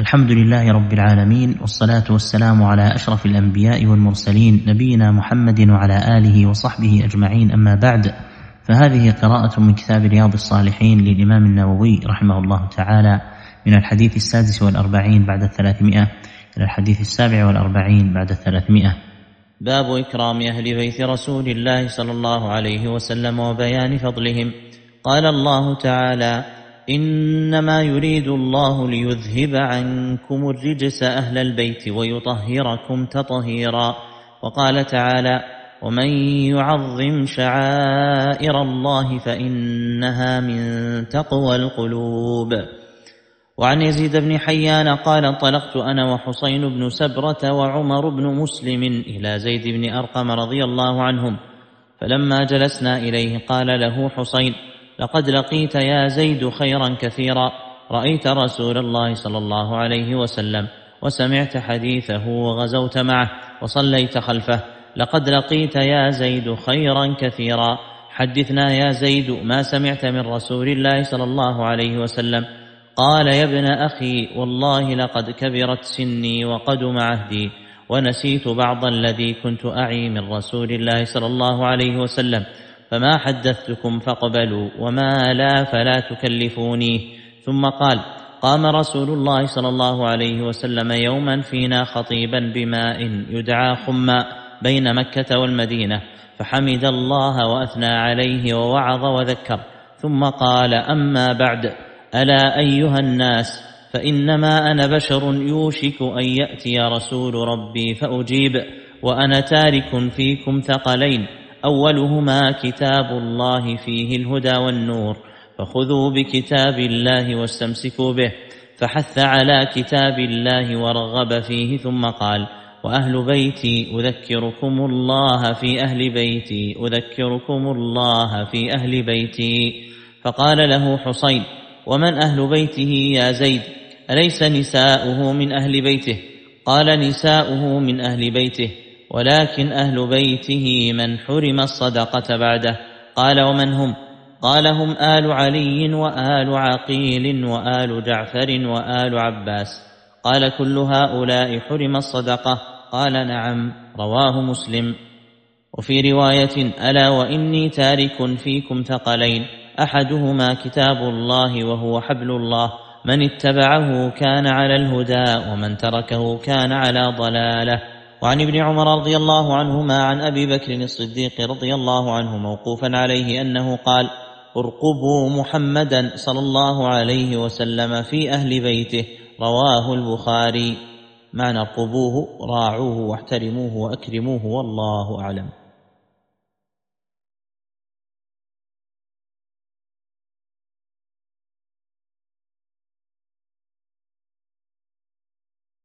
الحمد لله رب العالمين والصلاة والسلام على أشرف الأنبياء والمرسلين نبينا محمد وعلى آله وصحبه أجمعين. أما بعد فهذه قراءة من كتاب رياض الصالحين للإمام النووي رحمه الله تعالى من الحديث السادس والأربعين بعد الثلاثمائة إلى الحديث السابع والأربعين بعد الثلاثمائة. باب إكرام أهل بيت رسول الله صلى الله عليه وسلم وبيان فضلهم. قال الله تعالى إنما يريد الله ليذهب عنكم الرجس أهل البيت ويطهركم تطهيرا. وقال تعالى ومن يعظم شعائر الله فإنها من تقوى القلوب. وعن يزيد بن حيان قال انطلقت أنا وحسين بن سبرة وعمر بن مسلم إلى زيد بن أرقم رضي الله عنهم فلما جلسنا إليه قال له حسين لقد لقيت يا زيد خيرا كثيرا. رأيت رسول الله صلى الله عليه وسلم وسمعت حديثه وغزوت معه وصليت خلفه. لقد لقيت يا زيد خيرا كثيرا. حدثنا يا زيد ما سمعت من رسول الله صلى الله عليه وسلم. قال يا ابن أخي والله لقد كبرت سني وقدم عهدي ونسيت بعض الذي كنت أعي من رسول الله صلى الله عليه وسلم. فما حدثتكم فاقبلوا وما لا فلا تكلفوني. ثم قال قام رسول الله صلى الله عليه وسلم يوما فينا خطيبا بماء يدعى خما بين مكة والمدينة فحمد الله وأثنى عليه ووعظ وذكر. ثم قال أما بعد ألا أيها الناس فإنما أنا بشر يوشك أن يأتي رسول ربي فأجيب وأنا تارك فيكم ثقلين. أولهما كتاب الله فيه الهدى والنور فخذوا بكتاب الله واستمسكوا به فحث على كتاب الله ورغب فيه ثم قال وأهل بيتي أذكركم الله في أهل بيتي أذكركم الله في أهل بيتي فقال له حسين ومن أهل بيته يا زيد أليس نساؤه من أهل بيته قال نساؤه من أهل بيته ولكن أهل بيته من حرم الصدقة بعده. قال ومن هم؟ قال هم آل علي وآل عقيل وآل جعفر وآل عباس. قال كل هؤلاء حرم الصدقة. قال نعم رواه مسلم. وفي رواية ألا وإني تارك فيكم ثقلين. أحدهما كتاب الله وهو حبل الله. من اتبعه كان على الهدى ومن تركه كان على ضلاله. وعن ابن عمر رضي الله عنهما عن أبي بكر الصديق رضي الله عنه موقوفا عليه أنه قال ارقبوا محمدا صلى الله عليه وسلم في أهل بيته رواه البخاري. معنى ارقبوه راعوه واحترموه وأكرموه والله أعلم.